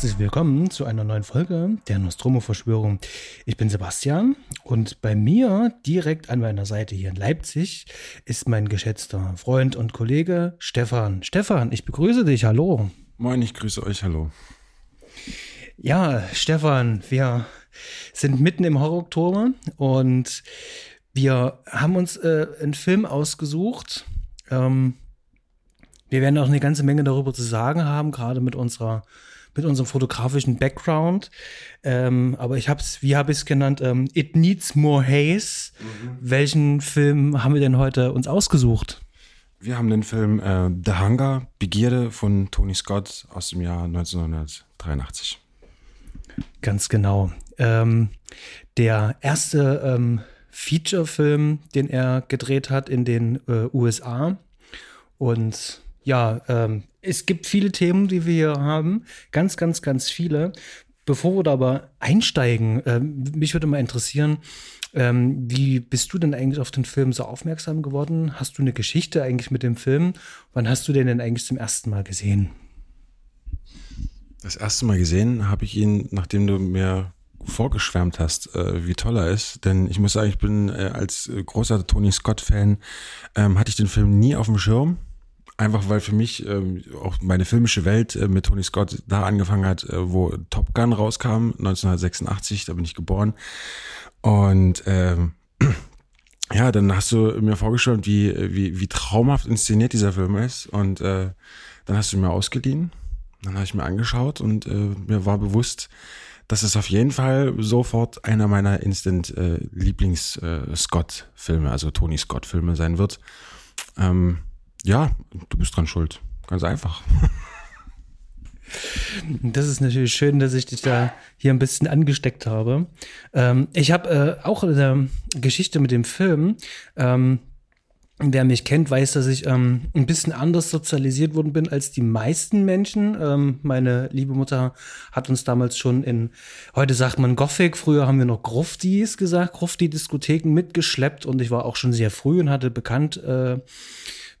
herzlich willkommen zu einer neuen Folge der Nostromo-Verschwörung. Ich bin Sebastian und bei mir direkt an meiner Seite hier in Leipzig ist mein geschätzter Freund und Kollege Stefan. Stefan, ich begrüße dich. Hallo. Moin, ich grüße euch. Hallo. Ja, Stefan, wir sind mitten im Horror-Oktober und wir haben uns äh, einen Film ausgesucht. Ähm, wir werden auch eine ganze Menge darüber zu sagen haben, gerade mit unserer mit unserem fotografischen Background. Ähm, aber ich habe es, wie habe ich es genannt? Ähm, It Needs More Haze. Mhm. Welchen Film haben wir denn heute uns ausgesucht? Wir haben den Film äh, The Hunger, Begierde von Tony Scott aus dem Jahr 1983. Ganz genau. Ähm, der erste ähm, Feature-Film, den er gedreht hat in den äh, USA. Und ja, ähm, es gibt viele Themen, die wir hier haben. Ganz, ganz, ganz viele. Bevor wir da aber einsteigen, äh, mich würde mal interessieren, ähm, wie bist du denn eigentlich auf den Film so aufmerksam geworden? Hast du eine Geschichte eigentlich mit dem Film? Wann hast du den denn eigentlich zum ersten Mal gesehen? Das erste Mal gesehen habe ich ihn, nachdem du mir vorgeschwärmt hast, äh, wie toll er ist. Denn ich muss sagen, ich bin äh, als großer Tony Scott-Fan, ähm, hatte ich den Film nie auf dem Schirm. Einfach weil für mich ähm, auch meine filmische Welt äh, mit Tony Scott da angefangen hat, äh, wo Top Gun rauskam, 1986, da bin ich geboren. Und ähm, ja, dann hast du mir vorgestellt, wie, wie, wie traumhaft inszeniert dieser Film ist. Und äh, dann hast du mir ausgeliehen. Dann habe ich mir angeschaut und äh, mir war bewusst, dass es auf jeden Fall sofort einer meiner Instant äh, äh, also Tony Scott-Filme sein wird. Ähm, ja, du bist dran schuld. Ganz einfach. Das ist natürlich schön, dass ich dich da hier ein bisschen angesteckt habe. Ähm, ich habe äh, auch eine Geschichte mit dem Film. Ähm, Wer mich kennt, weiß, dass ich ähm, ein bisschen anders sozialisiert worden bin als die meisten Menschen. Ähm, meine liebe Mutter hat uns damals schon in, heute sagt man Gothic, früher haben wir noch Gruftis gesagt, Grufti-Diskotheken mitgeschleppt und ich war auch schon sehr früh und hatte bekannt, äh,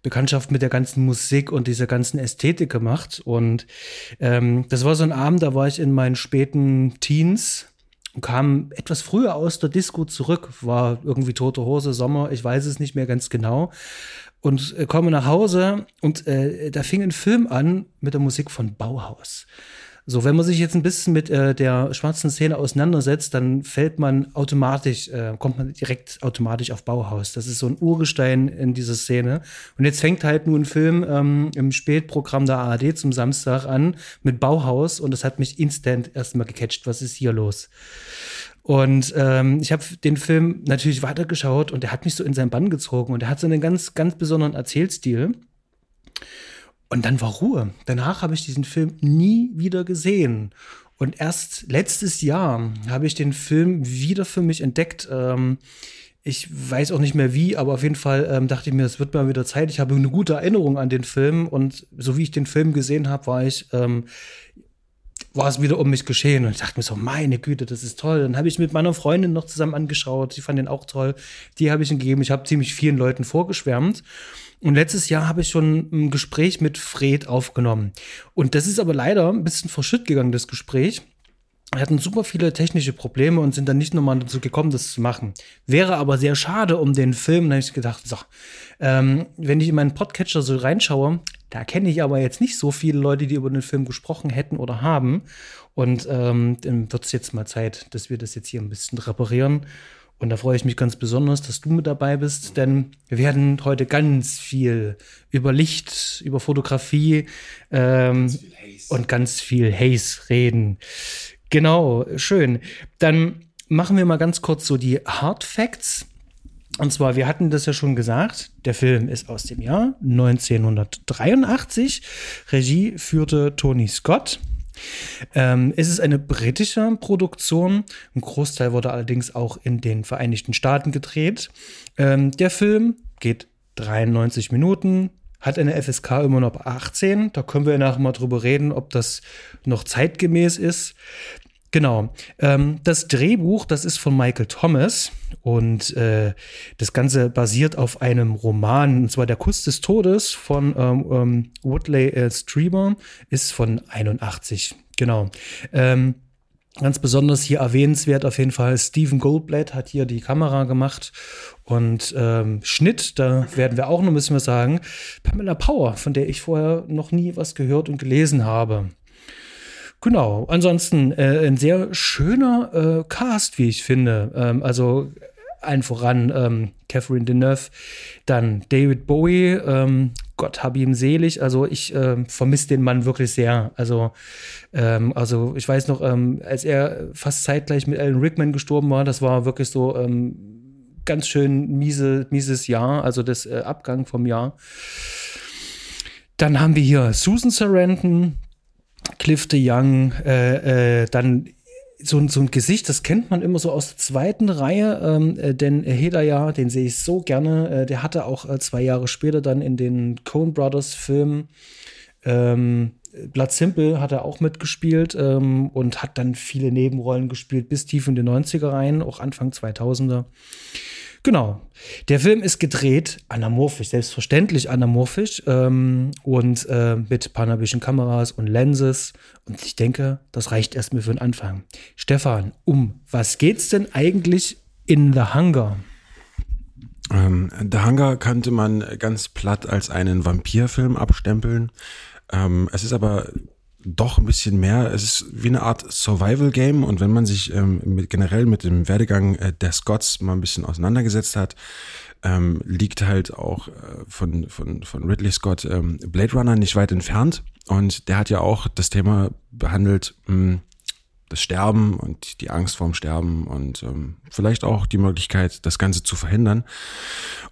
Bekanntschaft mit der ganzen Musik und dieser ganzen Ästhetik gemacht. Und ähm, das war so ein Abend, da war ich in meinen späten Teens und kam etwas früher aus der Disco zurück. War irgendwie tote Hose, Sommer, ich weiß es nicht mehr ganz genau. Und äh, komme nach Hause und äh, da fing ein Film an mit der Musik von Bauhaus. So, wenn man sich jetzt ein bisschen mit äh, der schwarzen Szene auseinandersetzt, dann fällt man automatisch, äh, kommt man direkt automatisch auf Bauhaus. Das ist so ein Urgestein in dieser Szene. Und jetzt fängt halt nur ein Film ähm, im Spätprogramm der ARD zum Samstag an mit Bauhaus und das hat mich instant erstmal gecatcht. Was ist hier los? Und ähm, ich habe den Film natürlich weitergeschaut und der hat mich so in seinen Bann gezogen und er hat so einen ganz, ganz besonderen Erzählstil. Und dann war Ruhe. Danach habe ich diesen Film nie wieder gesehen. Und erst letztes Jahr habe ich den Film wieder für mich entdeckt. Ähm, ich weiß auch nicht mehr wie, aber auf jeden Fall ähm, dachte ich mir, es wird mal wieder Zeit. Ich habe eine gute Erinnerung an den Film und so wie ich den Film gesehen habe, war ich ähm, war es wieder um mich geschehen und ich dachte mir so, meine Güte, das ist toll. Dann habe ich mit meiner Freundin noch zusammen angeschaut, sie fand den auch toll. Die habe ich ihm gegeben. Ich habe ziemlich vielen Leuten vorgeschwärmt. Und letztes Jahr habe ich schon ein Gespräch mit Fred aufgenommen. Und das ist aber leider ein bisschen verschütt gegangen, das Gespräch. Wir hatten super viele technische Probleme und sind dann nicht nochmal dazu gekommen, das zu machen. Wäre aber sehr schade um den Film. Da habe ich gedacht, so, ähm, wenn ich in meinen Podcatcher so reinschaue, da kenne ich aber jetzt nicht so viele Leute, die über den Film gesprochen hätten oder haben. Und ähm, dann wird es jetzt mal Zeit, dass wir das jetzt hier ein bisschen reparieren. Und da freue ich mich ganz besonders, dass du mit dabei bist, denn wir werden heute ganz viel über Licht, über Fotografie ähm, ganz und ganz viel Haze reden. Genau, schön. Dann machen wir mal ganz kurz so die Hard Facts. Und zwar, wir hatten das ja schon gesagt, der Film ist aus dem Jahr 1983. Regie führte Tony Scott. Ähm, es ist eine britische Produktion. Ein Großteil wurde allerdings auch in den Vereinigten Staaten gedreht. Ähm, der Film geht 93 Minuten, hat eine FSK immer noch 18. Da können wir nachher mal drüber reden, ob das noch zeitgemäß ist. Genau. Ähm, das Drehbuch, das ist von Michael Thomas und äh, das Ganze basiert auf einem Roman, und zwar Der Kuss des Todes von ähm, ähm, Woodley äh, Strieber, ist von 81. Genau. Ähm, ganz besonders hier erwähnenswert auf jeden Fall, Stephen Goldblatt hat hier die Kamera gemacht und ähm, Schnitt, da werden wir auch noch bisschen was sagen. Pamela Power, von der ich vorher noch nie was gehört und gelesen habe. Genau, ansonsten äh, ein sehr schöner äh, Cast, wie ich finde. Ähm, also allen voran ähm, Catherine Deneuve, dann David Bowie, ähm, Gott hab ihm selig. Also ich äh, vermisse den Mann wirklich sehr. Also, ähm, also ich weiß noch, ähm, als er fast zeitgleich mit Alan Rickman gestorben war, das war wirklich so ähm, ganz schön miese, mieses Jahr, also das äh, Abgang vom Jahr. Dann haben wir hier Susan Sarandon, Cliff de Young, äh, äh, dann so, so ein Gesicht, das kennt man immer so aus der zweiten Reihe, ähm, äh, denn Hedaya, den sehe ich so gerne, äh, der hatte auch äh, zwei Jahre später dann in den Coen Brothers Filmen ähm, Blood Simple hat er auch mitgespielt ähm, und hat dann viele Nebenrollen gespielt bis tief in die 90er rein, auch Anfang 2000er. Genau. Der Film ist gedreht anamorphisch, selbstverständlich anamorphisch ähm, und äh, mit panabischen Kameras und Lenses. Und ich denke, das reicht erstmal für den Anfang. Stefan, um was geht's denn eigentlich in The Hunger? Ähm, The Hunger könnte man ganz platt als einen Vampirfilm abstempeln. Ähm, es ist aber doch ein bisschen mehr. Es ist wie eine Art Survival-Game und wenn man sich ähm, mit, generell mit dem Werdegang äh, der Scots mal ein bisschen auseinandergesetzt hat, ähm, liegt halt auch äh, von, von, von Ridley Scott ähm, Blade Runner nicht weit entfernt und der hat ja auch das Thema behandelt, mh, hm, das Sterben und die Angst vorm Sterben und ähm, vielleicht auch die Möglichkeit, das Ganze zu verhindern.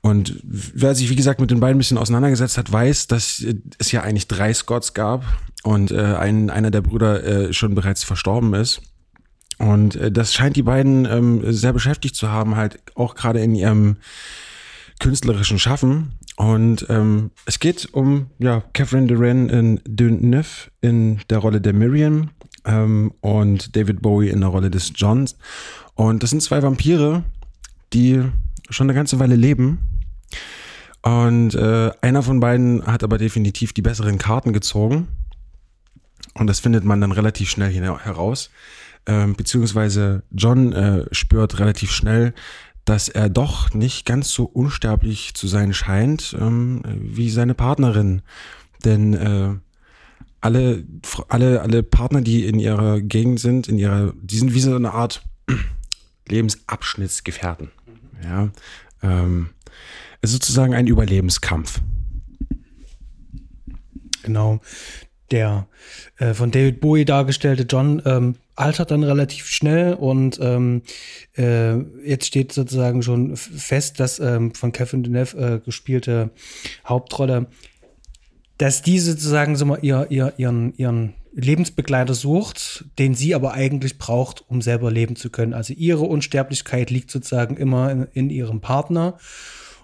Und wer sich, wie gesagt, mit den beiden ein bisschen auseinandergesetzt hat, weiß, dass es ja eigentlich drei Scots gab und äh, ein, einer der Brüder äh, schon bereits verstorben ist. Und äh, das scheint die beiden ähm, sehr beschäftigt zu haben, halt auch gerade in ihrem künstlerischen Schaffen. Und ähm, es geht um ja, Catherine Duran in Deneuve in der Rolle der Miriam ähm, und David Bowie in der Rolle des Johns. Und das sind zwei Vampire, die schon eine ganze Weile leben. Und äh, einer von beiden hat aber definitiv die besseren Karten gezogen. Und das findet man dann relativ schnell heraus. Ähm, beziehungsweise John äh, spürt relativ schnell, dass er doch nicht ganz so unsterblich zu sein scheint ähm, wie seine Partnerin. Denn äh, alle, alle, alle Partner, die in ihrer Gegend sind, in ihrer, die sind wie so eine Art Lebensabschnittsgefährten. Ja, ähm, es ist sozusagen ein Überlebenskampf. Genau. Der äh, von David Bowie dargestellte John ähm, altert dann relativ schnell und ähm, äh, jetzt steht sozusagen schon fest, dass ähm, von Kevin Deneuve äh, gespielte Hauptrolle dass die sozusagen so mal ihr, ihr, ihren, ihren Lebensbegleiter sucht, den sie aber eigentlich braucht, um selber leben zu können. Also ihre Unsterblichkeit liegt sozusagen immer in, in ihrem Partner.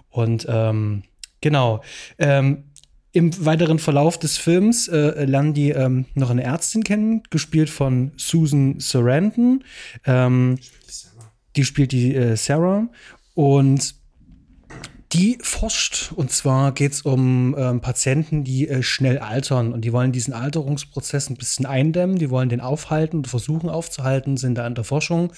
Und ähm, genau. Ähm, Im weiteren Verlauf des Films äh, lernen die ähm, noch eine Ärztin kennen, gespielt von Susan Sarandon. Ähm, die spielt die äh, Sarah. Und die forscht. Und zwar geht es um ähm, Patienten, die äh, schnell altern. Und die wollen diesen Alterungsprozess ein bisschen eindämmen. Die wollen den aufhalten und versuchen aufzuhalten, sind da an der Forschung.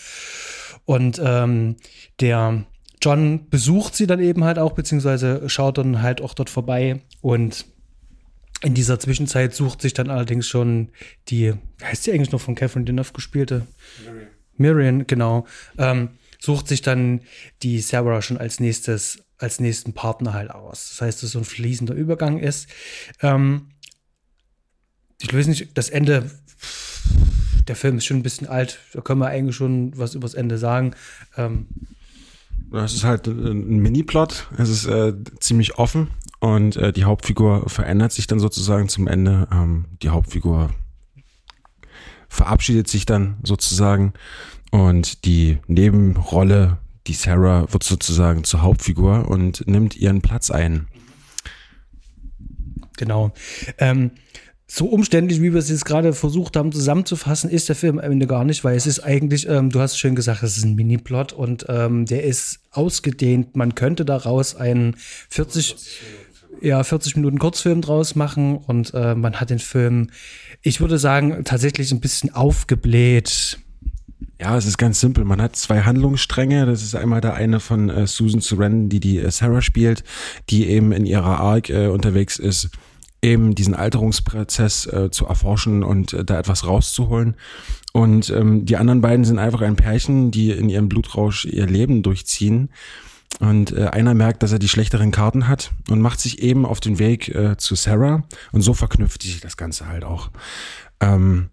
Und ähm, der John besucht sie dann eben halt auch, beziehungsweise schaut dann halt auch dort vorbei. Und in dieser Zwischenzeit sucht sich dann allerdings schon die, wie heißt sie eigentlich noch von Catherine Deneuve gespielte? Miriam. Miriam, genau. Ähm, sucht sich dann die Sarah schon als nächstes als nächsten Partner halt aus. Das heißt, dass so ein fließender Übergang ist. Ähm, ich weiß nicht, das Ende, der Film ist schon ein bisschen alt, da können wir eigentlich schon was übers Ende sagen. Ähm, es ist halt ein Mini-Plot, es ist äh, ziemlich offen und äh, die Hauptfigur verändert sich dann sozusagen zum Ende. Ähm, die Hauptfigur verabschiedet sich dann sozusagen und die Nebenrolle die Sarah wird sozusagen zur Hauptfigur und nimmt ihren Platz ein. Genau. Ähm, so umständlich, wie wir es jetzt gerade versucht haben zusammenzufassen, ist der Film am Ende gar nicht, weil es ist eigentlich, ähm, du hast schön gesagt, es ist ein Mini-Plot und ähm, der ist ausgedehnt. Man könnte daraus einen 40, ja 40 Minuten Kurzfilm draus machen und äh, man hat den Film, ich würde sagen, tatsächlich ein bisschen aufgebläht. Ja, es ist ganz simpel. Man hat zwei Handlungsstränge. Das ist einmal der eine von äh, Susan Sarandon, die die äh, Sarah spielt, die eben in ihrer Arc äh, unterwegs ist, eben diesen Alterungsprozess äh, zu erforschen und äh, da etwas rauszuholen. Und ähm, die anderen beiden sind einfach ein Pärchen, die in ihrem Blutrausch ihr Leben durchziehen. Und äh, einer merkt, dass er die schlechteren Karten hat und macht sich eben auf den Weg äh, zu Sarah. Und so verknüpft sich das Ganze halt auch. Ähm,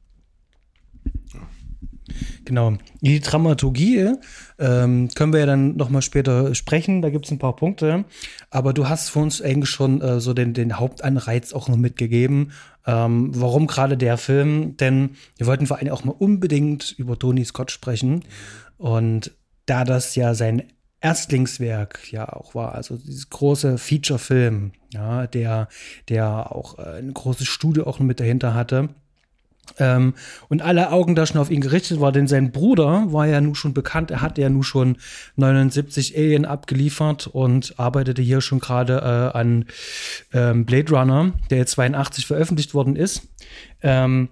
Genau. Die Dramaturgie ähm, können wir ja dann nochmal später sprechen. Da gibt es ein paar Punkte. Aber du hast für uns eigentlich schon äh, so den, den Hauptanreiz auch noch mitgegeben. Ähm, warum gerade der Film? Denn wir wollten vor allem auch mal unbedingt über Tony Scott sprechen. Und da das ja sein Erstlingswerk ja auch war, also dieses große Feature-Film, ja, der, der auch äh, eine große Studie auch noch mit dahinter hatte ähm, und alle Augen da schon auf ihn gerichtet war, denn sein Bruder war ja nun schon bekannt, er hatte ja nun schon 79 Alien abgeliefert und arbeitete hier schon gerade äh, an ähm, Blade Runner, der jetzt 82 veröffentlicht worden ist. Ähm,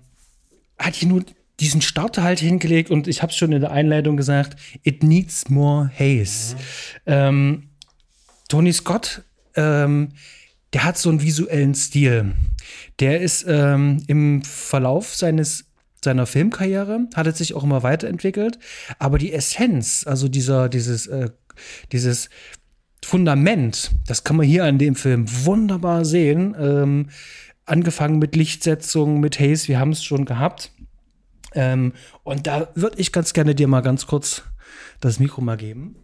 hat hier nur diesen Start halt hingelegt und ich habe es schon in der Einleitung gesagt, it needs more haze. Mhm. Tony Scott ähm, der hat so einen visuellen Stil. Der ist ähm, im Verlauf seines seiner Filmkarriere hat er sich auch immer weiterentwickelt, aber die Essenz, also dieser dieses äh, dieses Fundament, das kann man hier an dem Film wunderbar sehen. Ähm, angefangen mit Lichtsetzung, mit Haze, wir haben es schon gehabt. Ähm, und da würde ich ganz gerne dir mal ganz kurz das Mikro mal geben.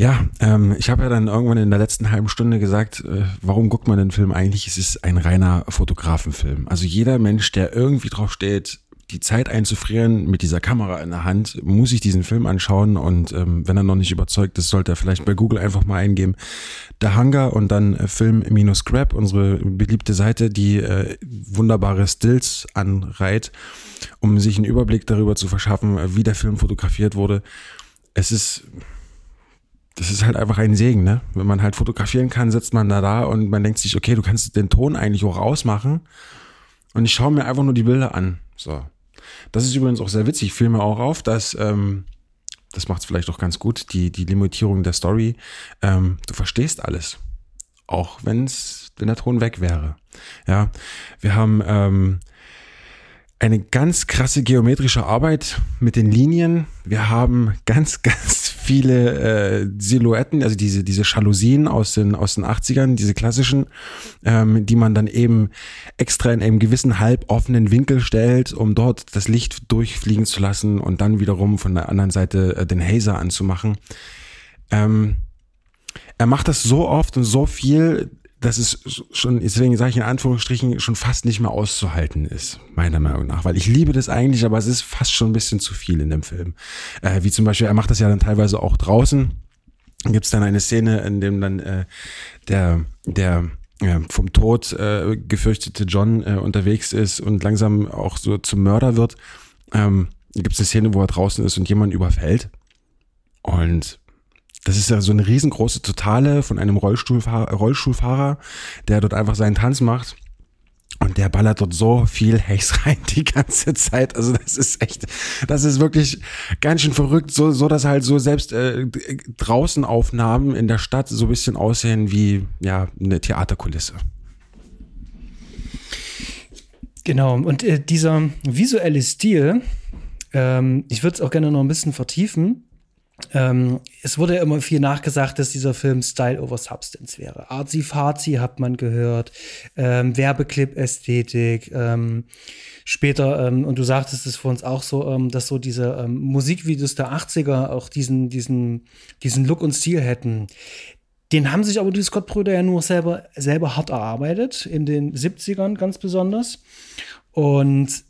Ja, ähm, ich habe ja dann irgendwann in der letzten halben Stunde gesagt, äh, warum guckt man den Film eigentlich? Es ist ein reiner Fotografenfilm. Also jeder Mensch, der irgendwie drauf steht, die Zeit einzufrieren mit dieser Kamera in der Hand, muss ich diesen Film anschauen und ähm, wenn er noch nicht überzeugt ist, sollte er vielleicht bei Google einfach mal eingeben, The Hunger und dann äh, Film-Grab, unsere beliebte Seite, die äh, wunderbare Stills anreiht, um sich einen Überblick darüber zu verschaffen, äh, wie der Film fotografiert wurde. Es ist das ist halt einfach ein Segen, ne? Wenn man halt fotografieren kann, sitzt man da da und man denkt sich, okay, du kannst den Ton eigentlich auch rausmachen. Und ich schaue mir einfach nur die Bilder an. So. Das ist übrigens auch sehr witzig. Ich fiel mir auch auf, dass, ähm, das macht es vielleicht auch ganz gut, die, die Limitierung der Story. Ähm, du verstehst alles. Auch wenn's, wenn der Ton weg wäre. Ja. Wir haben, ähm, eine ganz krasse geometrische Arbeit mit den Linien. Wir haben ganz, ganz viele äh, Silhouetten, also diese, diese Jalousien aus den, aus den 80ern, diese klassischen, ähm, die man dann eben extra in einem gewissen halboffenen Winkel stellt, um dort das Licht durchfliegen zu lassen und dann wiederum von der anderen Seite äh, den Hazer anzumachen. Ähm, er macht das so oft und so viel, dass es schon, deswegen sage ich in Anführungsstrichen, schon fast nicht mehr auszuhalten ist, meiner Meinung nach. Weil ich liebe das eigentlich, aber es ist fast schon ein bisschen zu viel in dem Film. Äh, wie zum Beispiel, er macht das ja dann teilweise auch draußen. Gibt es dann eine Szene, in dem dann äh, der, der äh, vom Tod äh, gefürchtete John äh, unterwegs ist und langsam auch so zum Mörder wird. Ähm, Gibt es eine Szene, wo er draußen ist und jemand überfällt. Und das ist ja so eine riesengroße Totale von einem Rollstuhlfahrer, Rollstuhlfahrer, der dort einfach seinen Tanz macht. Und der ballert dort so viel Haze rein die ganze Zeit. Also das ist echt, das ist wirklich ganz schön verrückt, so, so dass halt so selbst äh, draußen Aufnahmen in der Stadt so ein bisschen aussehen wie ja eine Theaterkulisse. Genau, und äh, dieser visuelle Stil, ähm, ich würde es auch gerne noch ein bisschen vertiefen. Ähm, es wurde ja immer viel nachgesagt, dass dieser Film Style over Substance wäre. Arzi-Fazi hat man gehört, ähm, Werbeclip-Ästhetik, ähm, später, ähm, und du sagtest es für uns auch so, ähm, dass so diese ähm, Musikvideos der 80er auch diesen, diesen, diesen Look und Stil hätten. Den haben sich aber die Scott-Brüder ja nur selber, selber hart erarbeitet, in den 70ern ganz besonders. Und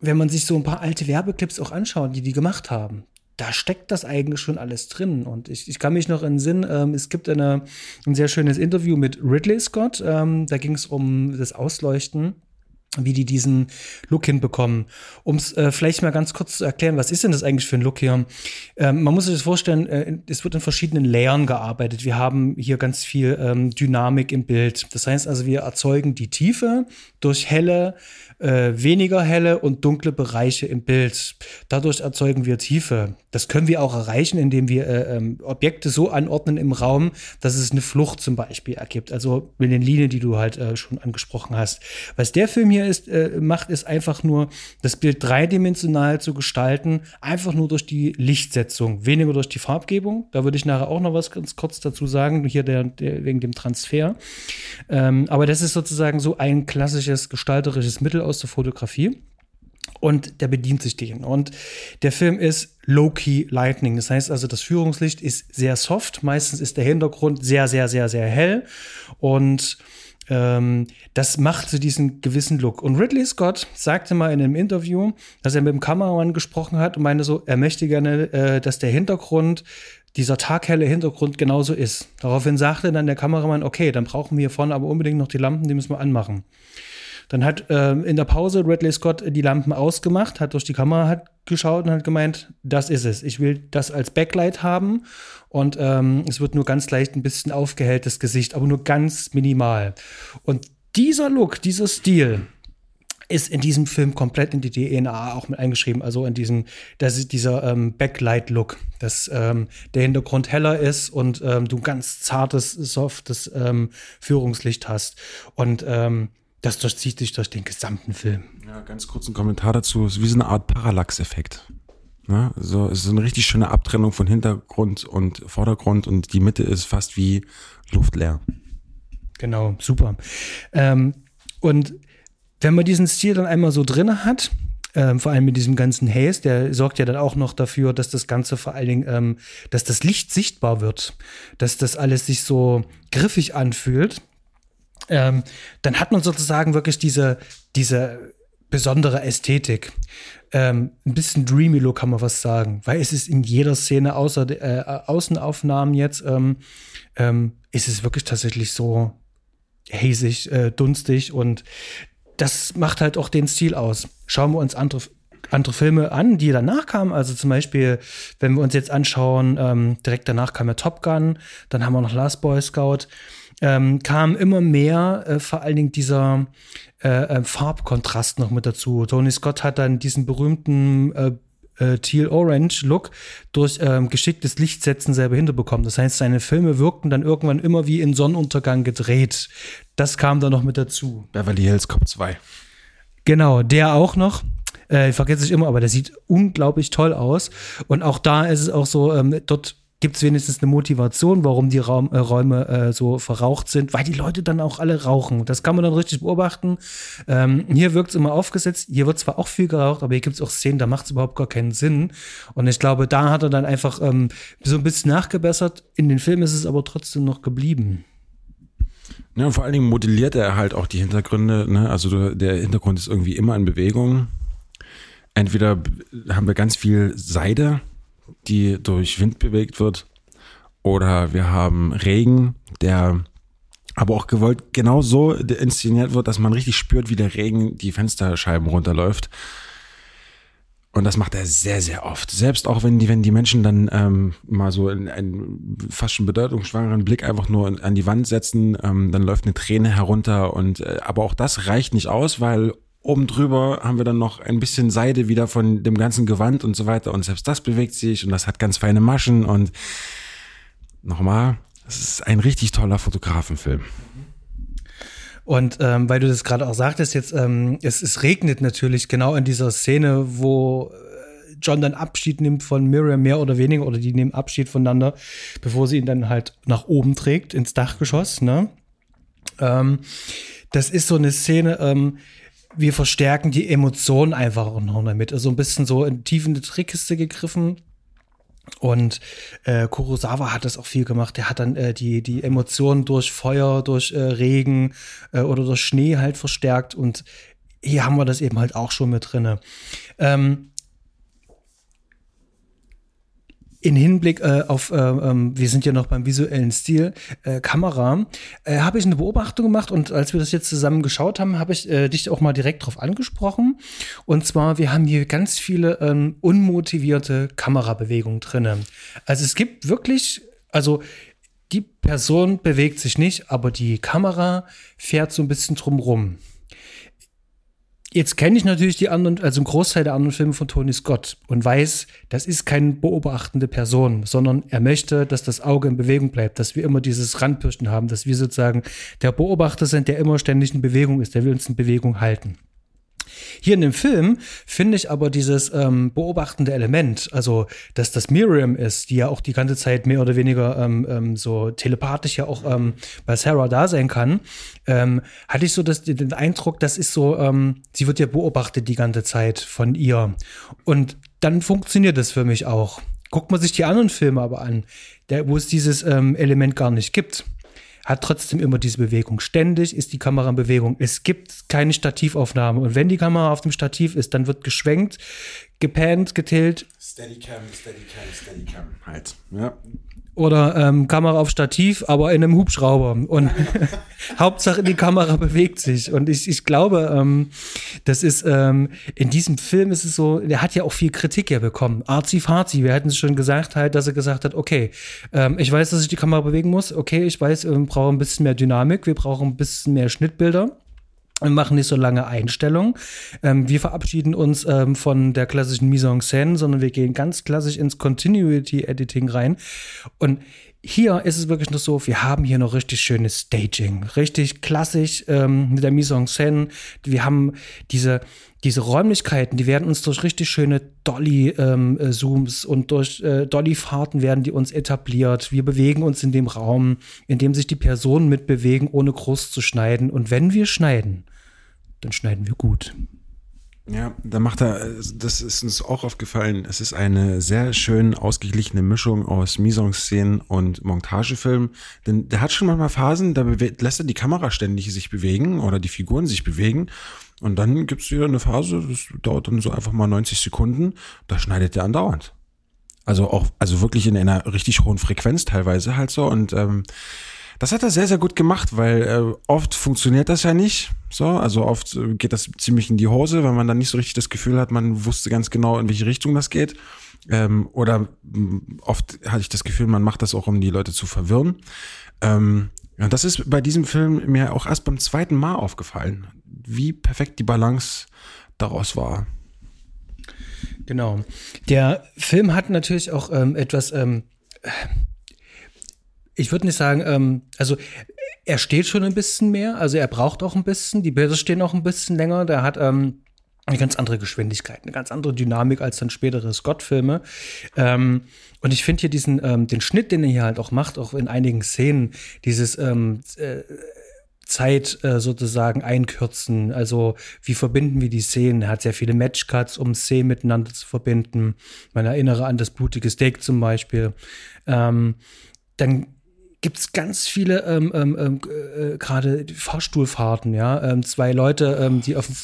wenn man sich so ein paar alte Werbeclips auch anschaut, die die gemacht haben, da steckt das eigentlich schon alles drin. Und ich, ich kann mich noch in Sinn, ähm, es gibt eine, ein sehr schönes Interview mit Ridley Scott. Ähm, da ging es um das Ausleuchten wie die diesen Look hinbekommen. Um es äh, vielleicht mal ganz kurz zu erklären, was ist denn das eigentlich für ein Look hier? Ähm, man muss sich das vorstellen, äh, es wird in verschiedenen Layern gearbeitet. Wir haben hier ganz viel ähm, Dynamik im Bild. Das heißt also, wir erzeugen die Tiefe durch helle, äh, weniger helle und dunkle Bereiche im Bild. Dadurch erzeugen wir Tiefe. Das können wir auch erreichen, indem wir äh, ähm, Objekte so anordnen im Raum, dass es eine Flucht zum Beispiel ergibt. Also mit den Linien, die du halt äh, schon angesprochen hast. Was der Film hier ist, äh, macht, ist einfach nur das Bild dreidimensional zu gestalten, einfach nur durch die Lichtsetzung, weniger durch die Farbgebung. Da würde ich nachher auch noch was ganz kurz dazu sagen, hier der, der wegen dem Transfer. Ähm, aber das ist sozusagen so ein klassisches gestalterisches Mittel aus der Fotografie. Und der bedient sich den. Und der Film ist Low-Key Lightning. Das heißt also, das Führungslicht ist sehr soft. Meistens ist der Hintergrund sehr, sehr, sehr, sehr hell. Und ähm, das macht so diesen gewissen Look. Und Ridley Scott sagte mal in einem Interview, dass er mit dem Kameramann gesprochen hat und meinte so, er möchte gerne, äh, dass der Hintergrund dieser taghelle Hintergrund genauso ist. Daraufhin sagte dann der Kameramann, okay, dann brauchen wir hier vorne aber unbedingt noch die Lampen, die müssen wir anmachen. Dann hat ähm, in der Pause Ridley Scott die Lampen ausgemacht, hat durch die Kamera hat geschaut und hat gemeint, das ist es. Ich will das als Backlight haben und ähm, es wird nur ganz leicht ein bisschen aufgehelltes Gesicht, aber nur ganz minimal. Und dieser Look, dieser Stil, ist in diesem Film komplett in die DNA auch mit eingeschrieben. Also in diesem, das ist dieser ähm, Backlight-Look, dass ähm, der Hintergrund heller ist und ähm, du ganz zartes, softes ähm, Führungslicht hast. Und ähm, das durchzieht sich durch den gesamten Film. Ja, ganz kurz ein Kommentar dazu. Es ist wie so eine Art Parallax-Effekt. Ne? So, es ist eine richtig schöne Abtrennung von Hintergrund und Vordergrund und die Mitte ist fast wie luftleer. Genau, super. Ähm, und wenn man diesen Stil dann einmal so drin hat, ähm, vor allem mit diesem ganzen Haze, der sorgt ja dann auch noch dafür, dass das Ganze vor allen Dingen, ähm, dass das Licht sichtbar wird, dass das alles sich so griffig anfühlt ähm, dann hat man sozusagen wirklich diese, diese besondere Ästhetik. Ähm, ein bisschen dreamy Look kann man was sagen, weil es ist in jeder Szene außer äh, Außenaufnahmen jetzt ähm, ähm, ist es wirklich tatsächlich so hazig, äh, dunstig und das macht halt auch den Stil aus. Schauen wir uns andere andere Filme an, die danach kamen. Also zum Beispiel, wenn wir uns jetzt anschauen, ähm, direkt danach kam ja Top Gun, dann haben wir noch Last Boy Scout ähm, kam immer mehr äh, vor allen Dingen dieser äh, äh, Farbkontrast noch mit dazu. Tony Scott hat dann diesen berühmten äh, äh, Teal-Orange-Look durch ähm, geschicktes Lichtsetzen selber hinterbekommen. Das heißt, seine Filme wirkten dann irgendwann immer wie in Sonnenuntergang gedreht. Das kam dann noch mit dazu. Beverly Hills Cop 2. Genau, der auch noch. Äh, vergesse ich immer, aber der sieht unglaublich toll aus. Und auch da ist es auch so, ähm, dort gibt es wenigstens eine Motivation, warum die Raum, äh, Räume äh, so verraucht sind, weil die Leute dann auch alle rauchen. Das kann man dann richtig beobachten. Ähm, hier wirkt es immer aufgesetzt. Hier wird zwar auch viel geraucht, aber hier gibt es auch Szenen, da macht es überhaupt gar keinen Sinn. Und ich glaube, da hat er dann einfach ähm, so ein bisschen nachgebessert. In den Filmen ist es aber trotzdem noch geblieben. Ja, und vor allen Dingen modelliert er halt auch die Hintergründe. Ne? Also der Hintergrund ist irgendwie immer in Bewegung. Entweder haben wir ganz viel Seide, die durch Wind bewegt wird. Oder wir haben Regen, der aber auch gewollt genau so inszeniert wird, dass man richtig spürt, wie der Regen die Fensterscheiben runterläuft. Und das macht er sehr, sehr oft. Selbst auch wenn die, wenn die Menschen dann ähm, mal so in einen fast schon bedeutungsschwangeren Blick einfach nur an die Wand setzen, ähm, dann läuft eine Träne herunter. Und äh, aber auch das reicht nicht aus, weil Oben drüber haben wir dann noch ein bisschen Seide wieder von dem ganzen Gewand und so weiter. Und selbst das bewegt sich und das hat ganz feine Maschen. Und nochmal, es ist ein richtig toller Fotografenfilm. Und ähm, weil du das gerade auch sagtest, jetzt, ähm, es, es regnet natürlich genau in dieser Szene, wo äh, John dann Abschied nimmt von Miriam mehr oder weniger, oder die nehmen Abschied voneinander, bevor sie ihn dann halt nach oben trägt, ins Dachgeschoss. Ne? Ähm, das ist so eine Szene, ähm, wir verstärken die Emotionen einfach auch noch damit. Also ein bisschen so in tief in die Trickkiste gegriffen. Und äh, Kurosawa hat das auch viel gemacht. Der hat dann äh, die, die Emotionen durch Feuer, durch äh, Regen äh, oder durch Schnee halt verstärkt. Und hier haben wir das eben halt auch schon mit drinne. Ähm, in Hinblick äh, auf, äh, ähm, wir sind ja noch beim visuellen Stil, äh, Kamera, äh, habe ich eine Beobachtung gemacht und als wir das jetzt zusammen geschaut haben, habe ich äh, dich auch mal direkt drauf angesprochen. Und zwar, wir haben hier ganz viele ähm, unmotivierte Kamerabewegungen drinne. Also es gibt wirklich, also die Person bewegt sich nicht, aber die Kamera fährt so ein bisschen drumrum. Jetzt kenne ich natürlich die anderen, also einen Großteil der anderen Filme von Tony Scott und weiß, das ist keine beobachtende Person, sondern er möchte, dass das Auge in Bewegung bleibt, dass wir immer dieses Randpirschen haben, dass wir sozusagen der Beobachter sind, der immer ständig in Bewegung ist, der will uns in Bewegung halten. Hier in dem Film finde ich aber dieses ähm, beobachtende Element, also dass das Miriam ist, die ja auch die ganze Zeit mehr oder weniger ähm, ähm, so telepathisch ja auch ähm, bei Sarah da sein kann, ähm, hatte ich so das, den Eindruck, das ist so, ähm, sie wird ja beobachtet die ganze Zeit von ihr. Und dann funktioniert das für mich auch. Guckt man sich die anderen Filme aber an, der, wo es dieses Element gar nicht gibt hat trotzdem immer diese Bewegung. Ständig ist die Kamera in Bewegung. Es gibt keine Stativaufnahme. Und wenn die Kamera auf dem Stativ ist, dann wird geschwenkt, gepannt, getillt. Steadycam, Steadycam, Steadycam. Halt. Ja. Oder ähm, Kamera auf Stativ, aber in einem Hubschrauber. Und Hauptsache die Kamera bewegt sich. Und ich, ich glaube, ähm, das ist ähm, in diesem Film ist es so, der hat ja auch viel Kritik ja bekommen. Arzi Fazi, wir hatten es schon gesagt, halt, dass er gesagt hat, okay, ähm, ich weiß, dass ich die Kamera bewegen muss. Okay, ich weiß, wir brauchen ein bisschen mehr Dynamik, wir brauchen ein bisschen mehr Schnittbilder. Wir machen nicht so lange Einstellungen. Ähm, wir verabschieden uns ähm, von der klassischen Mise en scène, sondern wir gehen ganz klassisch ins Continuity Editing rein. Und hier ist es wirklich nur so, wir haben hier noch richtig schönes Staging, richtig klassisch ähm, mit der Mise en scène. Wir haben diese, diese Räumlichkeiten, die werden uns durch richtig schöne Dolly-Zooms ähm, und durch äh, Dolly-Fahrten werden die uns etabliert. Wir bewegen uns in dem Raum, in dem sich die Personen mitbewegen, ohne groß zu schneiden. Und wenn wir schneiden, dann schneiden wir gut. Ja, da macht er, das ist uns auch aufgefallen, es ist eine sehr schön ausgeglichene Mischung aus Mise en Scène und Montagefilm. Denn der hat schon manchmal Phasen, da lässt er die Kamera ständig sich bewegen oder die Figuren sich bewegen. Und dann gibt's wieder eine Phase, das dauert dann so einfach mal 90 Sekunden, da schneidet er andauernd. Also auch, also wirklich in einer richtig hohen Frequenz teilweise halt so. Und ähm, das hat er sehr, sehr gut gemacht, weil äh, oft funktioniert das ja nicht. So, also oft äh, geht das ziemlich in die Hose, weil man dann nicht so richtig das Gefühl hat, man wusste ganz genau, in welche Richtung das geht. Ähm, oder mm, oft hatte ich das Gefühl, man macht das auch, um die Leute zu verwirren. Ähm, und das ist bei diesem Film mir auch erst beim zweiten Mal aufgefallen, wie perfekt die Balance daraus war. Genau. Der Film hat natürlich auch ähm, etwas ähm, ich würde nicht sagen, ähm, also er steht schon ein bisschen mehr, also er braucht auch ein bisschen, die Bilder stehen auch ein bisschen länger, der hat ähm, eine ganz andere Geschwindigkeit, eine ganz andere Dynamik als dann spätere Scott-Filme. Ähm, und ich finde hier diesen, ähm, den Schnitt, den er hier halt auch macht, auch in einigen Szenen, dieses ähm, äh, Zeit äh, sozusagen einkürzen. Also wie verbinden wir die Szenen? Er hat sehr viele Matchcuts, um Szenen miteinander zu verbinden. Man erinnere an das blutige Steak zum Beispiel. Ähm, dann gibt es ganz viele ähm, ähm, ähm äh, gerade Fahrstuhlfahrten, ja. Ähm, zwei Leute, ähm, die auf den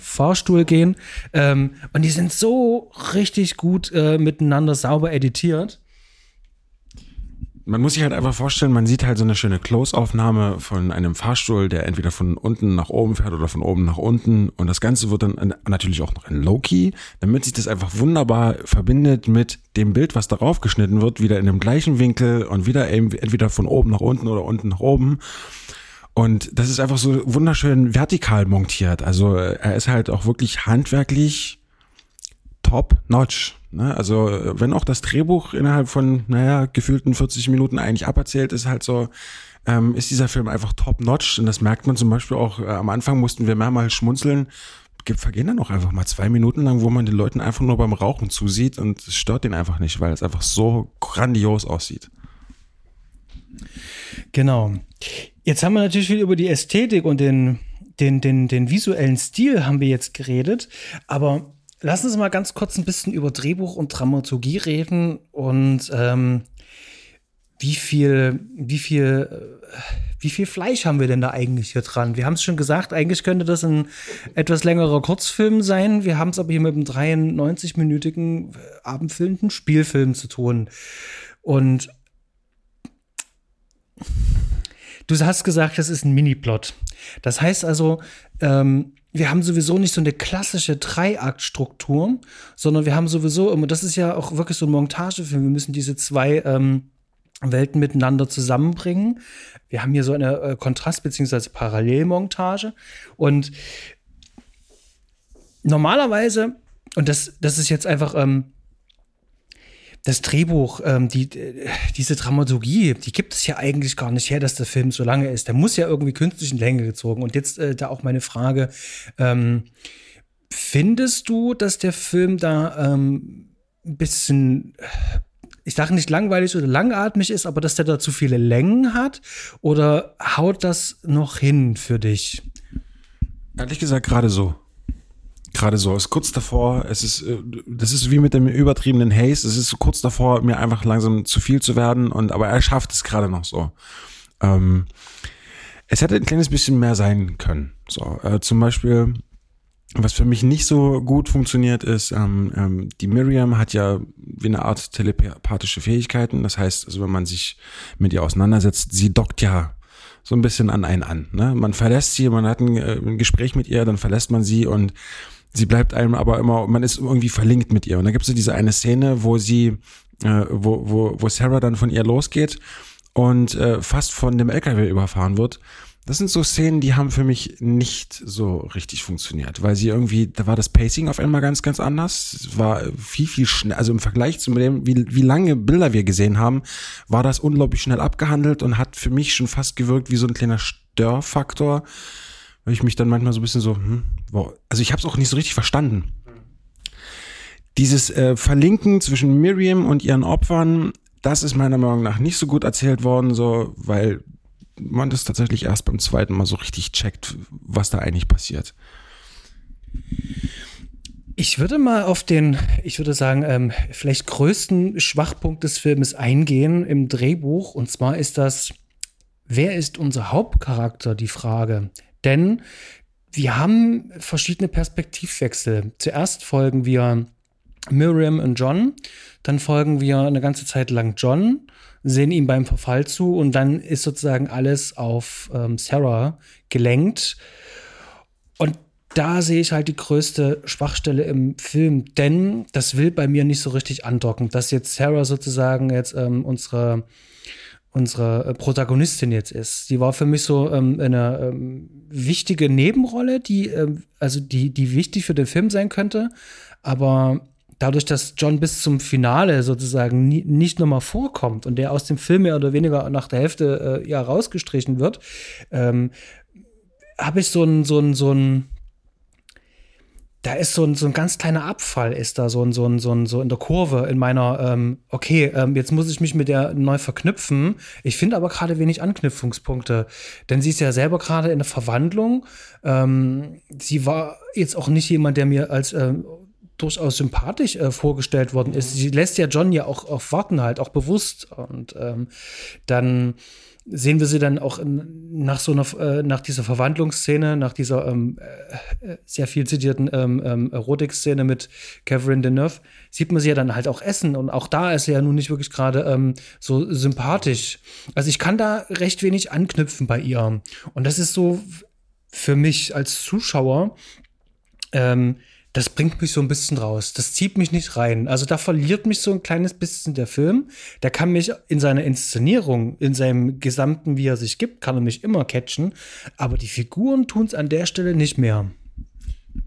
Fahrstuhl gehen ähm, und die sind so richtig gut äh, miteinander sauber editiert man muss sich halt einfach vorstellen, man sieht halt so eine schöne Close-Aufnahme von einem Fahrstuhl, der entweder von unten nach oben fährt oder von oben nach unten. Und das Ganze wird dann natürlich auch noch in Low-Key, damit sich das einfach wunderbar verbindet mit dem Bild, was darauf geschnitten wird, wieder in dem gleichen Winkel und wieder eben entweder von oben nach unten oder unten nach oben. Und das ist einfach so wunderschön vertikal montiert. Also er ist halt auch wirklich handwerklich top notch. Ne? Also wenn auch das Drehbuch innerhalb von, naja, gefühlten 40 Minuten eigentlich aberzählt, ist halt so, ähm, ist dieser Film einfach top notch. Und das merkt man zum Beispiel auch, äh, am Anfang mussten wir mehrmals schmunzeln. Vergehen dann auch einfach mal zwei Minuten lang, wo man den Leuten einfach nur beim Rauchen zusieht und es stört den einfach nicht, weil es einfach so grandios aussieht. Genau. Jetzt haben wir natürlich viel über die Ästhetik und den, den, den, den visuellen Stil haben wir jetzt geredet, aber Lass uns mal ganz kurz ein bisschen über Drehbuch und Dramaturgie reden und ähm, wie viel, wie viel, äh, wie viel Fleisch haben wir denn da eigentlich hier dran? Wir haben es schon gesagt, eigentlich könnte das ein etwas längerer Kurzfilm sein. Wir haben es aber hier mit einem 93-minütigen abendfüllenden Spielfilm zu tun. Und du hast gesagt, das ist ein Mini-Plot. Das heißt also, ähm, wir haben sowieso nicht so eine klassische Dreiaktstruktur, sondern wir haben sowieso immer, das ist ja auch wirklich so ein Montagefilm, wir müssen diese zwei ähm, Welten miteinander zusammenbringen. Wir haben hier so eine äh, Kontrast- bzw. Parallelmontage und normalerweise, und das, das ist jetzt einfach ähm, das Drehbuch, ähm, die, äh, diese Dramaturgie, die gibt es ja eigentlich gar nicht her, dass der Film so lange ist. Der muss ja irgendwie künstlich in Länge gezogen. Und jetzt äh, da auch meine Frage, ähm, findest du, dass der Film da ähm, ein bisschen ich sage nicht langweilig oder langatmig ist, aber dass der da zu viele Längen hat? Oder haut das noch hin für dich? Ehrlich gesagt, gerade so. Gerade so. Es ist kurz davor, es ist, äh, das ist wie mit dem übertriebenen Haze. Es ist kurz davor, mir einfach langsam zu viel zu werden. Und aber er schafft es gerade noch so. Ähm, es hätte ein kleines bisschen mehr sein können. So, äh, zum Beispiel, was für mich nicht so gut funktioniert, ist, ähm, ähm, die Miriam hat ja wie eine Art telepathische Fähigkeiten. Das heißt, also wenn man sich mit ihr auseinandersetzt, sie dockt ja so ein bisschen an einen an. Ne? Man verlässt sie, man hat ein, äh, ein Gespräch mit ihr, dann verlässt man sie und sie bleibt einem aber immer, man ist irgendwie verlinkt mit ihr. Und da gibt es so diese eine Szene, wo sie, äh, wo, wo, wo Sarah dann von ihr losgeht und äh, fast von dem LKW überfahren wird. Das sind so Szenen, die haben für mich nicht so richtig funktioniert, weil sie irgendwie, da war das Pacing auf einmal ganz, ganz anders. Es war viel, viel schnell, also im Vergleich zu dem, wie, wie lange Bilder wir gesehen haben, war das unglaublich schnell abgehandelt und hat für mich schon fast gewirkt wie so ein kleiner Störfaktor, weil ich mich dann manchmal so ein bisschen so, hm, wow. also ich habe es auch nicht so richtig verstanden. Dieses äh, Verlinken zwischen Miriam und ihren Opfern, das ist meiner Meinung nach nicht so gut erzählt worden, so, weil man das tatsächlich erst beim zweiten Mal so richtig checkt, was da eigentlich passiert. Ich würde mal auf den, ich würde sagen, ähm, vielleicht größten Schwachpunkt des Filmes eingehen im Drehbuch. Und zwar ist das, wer ist unser Hauptcharakter, die Frage. Denn wir haben verschiedene Perspektivwechsel. Zuerst folgen wir Miriam und John, dann folgen wir eine ganze Zeit lang John, sehen ihm beim Verfall zu und dann ist sozusagen alles auf ähm, Sarah gelenkt. Und da sehe ich halt die größte Schwachstelle im Film, denn das will bei mir nicht so richtig andocken, dass jetzt Sarah sozusagen jetzt ähm, unsere unsere äh, Protagonistin jetzt ist. Die war für mich so ähm, eine ähm, wichtige Nebenrolle, die ähm, also die die wichtig für den Film sein könnte, aber dadurch, dass John bis zum Finale sozusagen nie, nicht nochmal vorkommt und der aus dem Film mehr oder weniger nach der Hälfte äh, ja rausgestrichen wird, ähm, habe ich so ein so ein so ein da ist so ein, so ein ganz kleiner Abfall, ist da so ein, so ein, so ein, so in der Kurve in meiner, ähm, okay, ähm, jetzt muss ich mich mit der neu verknüpfen. Ich finde aber gerade wenig Anknüpfungspunkte, denn sie ist ja selber gerade in der Verwandlung. Ähm, sie war jetzt auch nicht jemand, der mir als ähm, durchaus sympathisch äh, vorgestellt worden ist. Sie lässt ja John ja auch, auch warten halt, auch bewusst. Und ähm, dann sehen wir sie dann auch in, nach so einer, äh, nach dieser Verwandlungsszene, nach dieser ähm, äh, sehr viel zitierten ähm, ähm, Erotik-Szene mit Catherine Deneuve, sieht man sie ja dann halt auch essen und auch da ist sie ja nun nicht wirklich gerade ähm, so sympathisch. Also ich kann da recht wenig anknüpfen bei ihr und das ist so für mich als Zuschauer ähm, das bringt mich so ein bisschen raus. Das zieht mich nicht rein. Also da verliert mich so ein kleines bisschen der Film. Der kann mich in seiner Inszenierung, in seinem gesamten, wie er sich gibt, kann er mich immer catchen. Aber die Figuren tun es an der Stelle nicht mehr.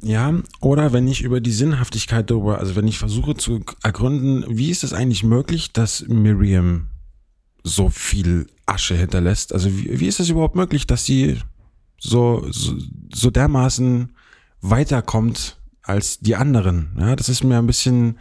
Ja, oder wenn ich über die Sinnhaftigkeit darüber, also wenn ich versuche zu ergründen, wie ist es eigentlich möglich, dass Miriam so viel Asche hinterlässt? Also wie, wie ist es überhaupt möglich, dass sie so, so, so dermaßen weiterkommt als die anderen. Ja, das ist mir ein bisschen,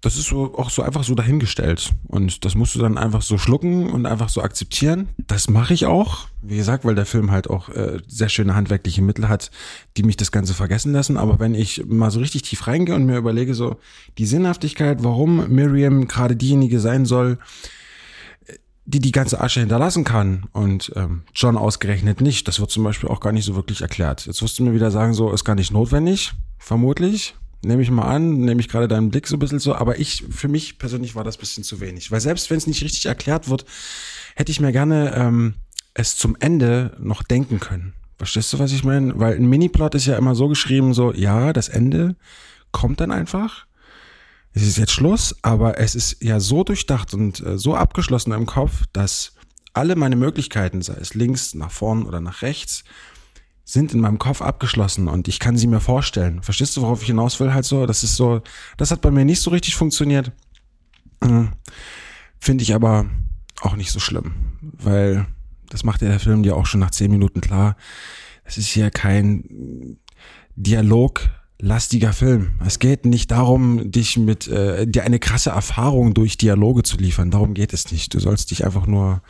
das ist so auch so einfach so dahingestellt. Und das musst du dann einfach so schlucken und einfach so akzeptieren. Das mache ich auch. Wie gesagt, weil der Film halt auch äh, sehr schöne handwerkliche Mittel hat, die mich das Ganze vergessen lassen. Aber wenn ich mal so richtig tief reingehe und mir überlege, so die Sinnhaftigkeit, warum Miriam gerade diejenige sein soll, die die ganze Asche hinterlassen kann und ähm, John ausgerechnet nicht. Das wird zum Beispiel auch gar nicht so wirklich erklärt. Jetzt wirst du mir wieder sagen, so ist gar nicht notwendig, vermutlich. Nehme ich mal an, nehme ich gerade deinen Blick so ein bisschen so, aber ich, für mich persönlich war das ein bisschen zu wenig. Weil selbst wenn es nicht richtig erklärt wird, hätte ich mir gerne ähm, es zum Ende noch denken können. Verstehst du, was ich meine? Weil ein Mini-Plot ist ja immer so geschrieben, so, ja, das Ende kommt dann einfach es ist jetzt Schluss, aber es ist ja so durchdacht und äh, so abgeschlossen im Kopf, dass alle meine Möglichkeiten, sei es links, nach vorn oder nach rechts, sind in meinem Kopf abgeschlossen und ich kann sie mir vorstellen. Verstehst du, worauf ich hinaus will? Halt so, das ist so, das hat bei mir nicht so richtig funktioniert. Hm. Finde ich aber auch nicht so schlimm, weil das macht ja der Film dir auch schon nach zehn Minuten klar. Es ist hier kein Dialog lastiger Film. Es geht nicht darum, dich mit äh, dir eine krasse Erfahrung durch Dialoge zu liefern. Darum geht es nicht. Du sollst dich einfach nur